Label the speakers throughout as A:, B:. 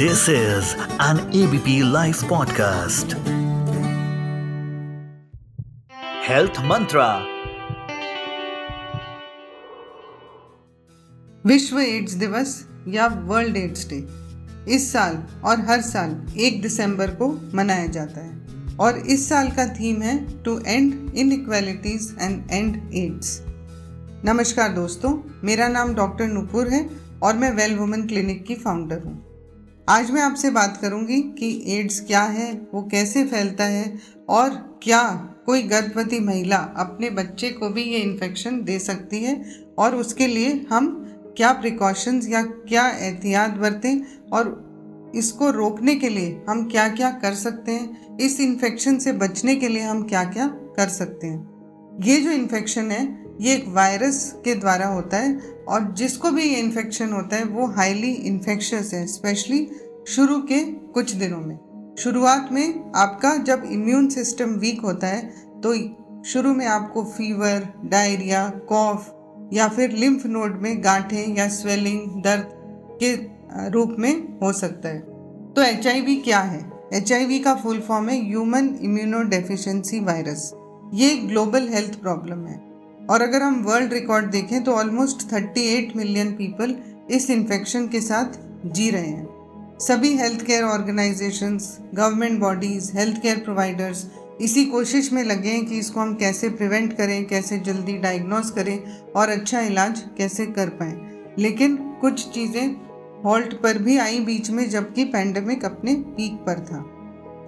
A: This is an ABP Life podcast. Health Mantra.
B: विश्व AIDS दिवस या वर्ल्ड एड्स डे। इस साल और हर साल एक दिसंबर को मनाया जाता है। और इस साल का थीम है to end inequalities end end AIDS नमस्कार दोस्तों, मेरा नाम डॉक्टर नुपुर है और मैं वेल वुमेन क्लिनिक की फाउंडर हूँ। आज मैं आपसे बात करूँगी कि एड्स क्या है, वो कैसे फैलता है और क्या कोई गर्भवती महिला अपने बच्चे को भी ये इन्फेक्शन दे सकती है और उसके लिए हम क्या प्रिकॉशंस या क्या एहतियात बरतें और इसको रोकने के लिए हम क्या क्या कर सकते हैं, इस इन्फेक्शन से बचने के लिए हम क्या क्या कर सकते हैं। ये जो इन्फेक्शन है ये एक वायरस के द्वारा होता है और जिसको भी ये इन्फेक्शन होता है, वो हाईली इन्फेक्शस है स्पेशली शुरू के कुछ दिनों में। शुरुआत में आपका जब इम्यून सिस्टम वीक होता है तो शुरू में आपको फीवर डायरिया कॉफ या फिर लिम्फ नोड में गांठें या स्वेलिंग दर्द के रूप में हो सकता है। तो एचआईवी क्या है? एचआईवी का फुल फॉर्म है ह्यूमन इम्यूनो डेफिशिएंसी वायरस ये ग्लोबल हेल्थ प्रॉब्लम है। और अगर हम वर्ल्ड रिकॉर्ड देखें तो ऑलमोस्ट 38 मिलियन पीपल इस इन्फेक्शन के साथ जी रहे हैं। सभी health care organisations government bodies health care providers इसी कोशिश में लगे हैं कि इसको हम कैसे प्रिवेंट करें, कैसे जल्दी डायग्नोस करें और अच्छा इलाज कैसे कर पाएँ। लेकिन कुछ चीज़ें हॉल्ट पर भी आई बीच में जबकि पैंडमिक अपने पीक पर था।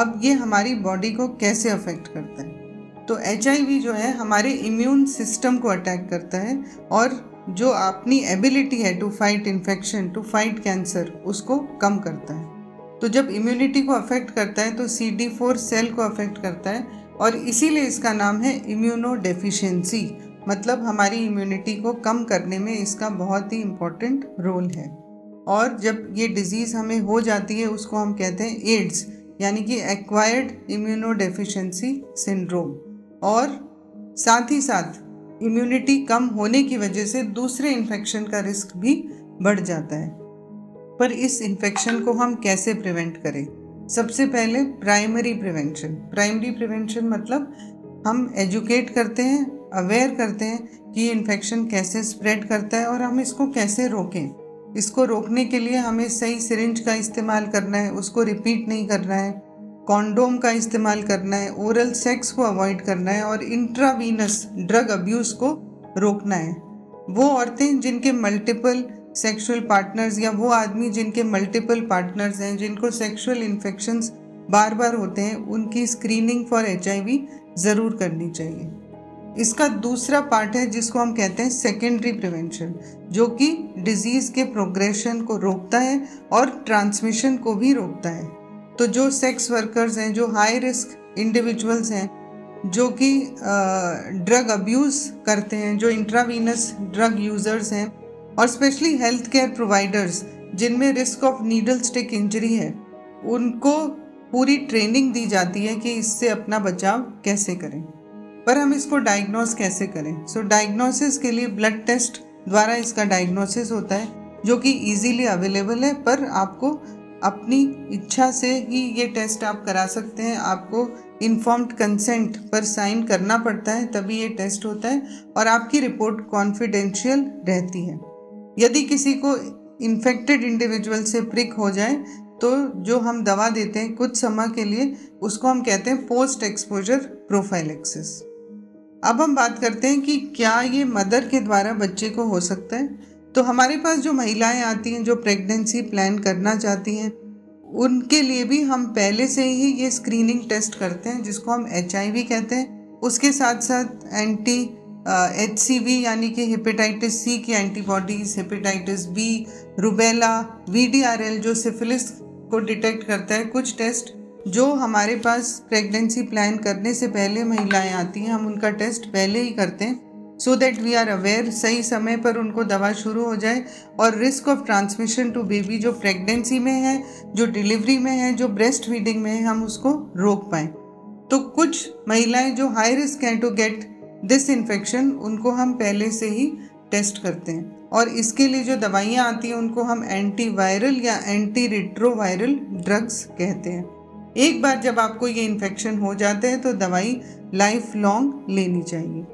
B: अब ये हमारी बॉडी को कैसे अफेक्ट करता है? तो एचआईवी जो है हमारे इम्यून सिस्टम को अटैक करता है और जो अपनी एबिलिटी है to fight infection to fight cancer उसको कम करता है। तो जब इम्यूनिटी को अफेक्ट करता है तो सी डी फोर सेल को अफेक्ट करता है और इसीलिए इसका नाम है इम्यूनो डेफिशिएंसी मतलब हमारी इम्यूनिटी को कम करने में इसका बहुत ही इम्पोर्टेंट रोल है। और जब ये डिज़ीज़ हमें हो जाती है, उसको हम कहते हैं एड्स यानी कि एक्वायर्ड इम्यूनो डेफिशिएंसी सिंड्रोम और साथ ही साथ इम्यूनिटी कम होने की वजह से दूसरे इन्फेक्शन का रिस्क भी बढ़ जाता है। पर इस इन्फेक्शन को हम कैसे प्रिवेंट करें? सबसे पहले प्राइमरी प्रिवेंशन प्राइमरी प्रिवेंशन मतलब हम एजुकेट करते हैं अवेयर करते हैं कि ये इन्फेक्शन कैसे स्प्रेड करता है और हम इसको कैसे रोकें। इसको रोकने के लिए हमें सही सिरिंज का इस्तेमाल करना है, उसको रिपीट नहीं करना है। कॉन्डोम का इस्तेमाल करना है ओरल सेक्स को अवॉइड करना है और इंट्रावीनस ड्रग अब्यूज़ को रोकना है। वो औरतें जिनके मल्टीपल सेक्सुअल पार्टनर्स या वो आदमी जिनके मल्टीपल पार्टनर्स हैं, जिनको सेक्सुअल इन्फेक्शंस बार बार होते हैं, उनकी स्क्रीनिंग फॉर एचआईवी ज़रूर करनी चाहिए। इसका दूसरा पार्ट है जिसको हम कहते हैं सेकेंडरी प्रिवेंशन जो कि डिज़ीज़ के प्रोग्रेशन को रोकता है और ट्रांसमिशन को भी रोकता है। तो जो सेक्स वर्कर्स हैं जो हाई रिस्क इंडिविजुअल्स हैं जो कि ड्रग अब्यूज़ करते हैं जो इंट्रावीनस ड्रग यूज़र्स हैं और स्पेशली हेल्थ केयर प्रोवाइडर्स जिनमें risk of needle stick injury है उनको पूरी ट्रेनिंग दी जाती है कि इससे अपना बचाव कैसे करें। पर हम इसको डायग्नोस कैसे करें? सो so, डायग्नोसिस के लिए ब्लड टेस्ट द्वारा इसका डायग्नोसिस होता है जो कि इजीली अवेलेबल है पर आपको अपनी इच्छा से ही ये टेस्ट आप करा सकते हैं। आपको इन्फॉर्म्ड कंसेंट पर साइन करना पड़ता है, तभी ये टेस्ट होता है और आपकी रिपोर्ट कॉन्फिडेंशियल रहती है। यदि किसी को इन्फेक्टेड इंडिविजुअल से प्रिक हो जाए तो जो हम दवा देते हैं कुछ समय के लिए, उसको हम कहते हैं पोस्ट एक्सपोजर प्रोफाइलेक्सिस अब हम बात करते हैं कि क्या ये मदर के द्वारा बच्चे को हो सकता है। तो हमारे पास जो महिलाएँ आती हैं, जो प्रेगनेंसी प्लान करना चाहती हैं, उनके लिए भी हम पहले से ही ये स्क्रीनिंग टेस्ट करते हैं, जिसको हम एचआईवी कहते हैं। उसके साथ साथ एंटी एच सी यानी कि हेपेटाइटिस सी की antibodies hepatitis B rubella V D R L जो सिफिलिस को डिटेक्ट करता है, कुछ टेस्ट जो हमारे पास प्रेगनेंसी प्लान करने से पहले महिलाएँ आती हैं, हम उनका टेस्ट पहले ही करते हैं। So that we are aware सही समय पर उनको दवा शुरू हो जाए और risk of transmission to baby जो प्रेगनेंसी में है, जो डिलीवरी में है, जो ब्रेस्ट फीडिंग में है, हम उसको रोक पाएँ। तो कुछ महिलाएँ जो हाई रिस्क हैं टू गेट दिस इन्फेक्शन उनको हम पहले से ही टेस्ट करते हैं। और इसके लिए जो दवाइयाँ आती हैं, उनको हम एंटीवायरल या एंटी रिट्रोवायरल ड्रग्स कहते हैं। एक बार जब आपको ये इन्फेक्शन हो जाता है तो दवाई लाइफ लॉन्ग लेनी चाहिए।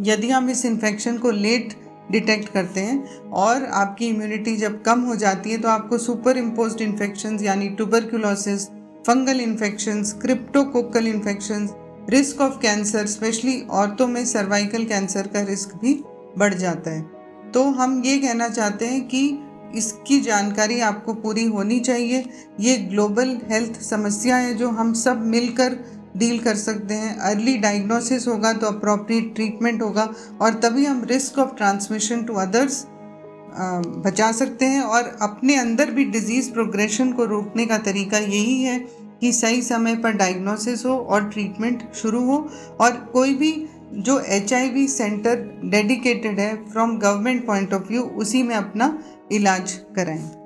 B: यदि हम इस इन्फेक्शन को लेट डिटेक्ट करते हैं और आपकी इम्यूनिटी जब कम हो जाती है तो आपको सुपर इम्पोज इन्फेक्शन यानी tuberculosis fungal infection cryptococcal infection risk of cancer specially औरतों में सर्वाइकल कैंसर का रिस्क भी बढ़ जाता है। तो हम ये कहना चाहते हैं कि इसकी जानकारी आपको पूरी होनी चाहिए। ये ग्लोबल हेल्थ समस्या है जो हम सब मिलकर डील कर सकते हैं। अर्ली डायग्नोसिस होगा तो अप्रोप्रिएट ट्रीटमेंट होगा और तभी हम risk of transmission to others बचा सकते हैं और अपने अंदर भी डिज़ीज़ प्रोग्रेशन को रोकने का तरीका यही है कि सही समय पर डायग्नोसिस हो और ट्रीटमेंट शुरू हो और कोई भी जो एचआईवी सेंटर डेडिकेटेड है from government point of view उसी में अपना इलाज कराएँ।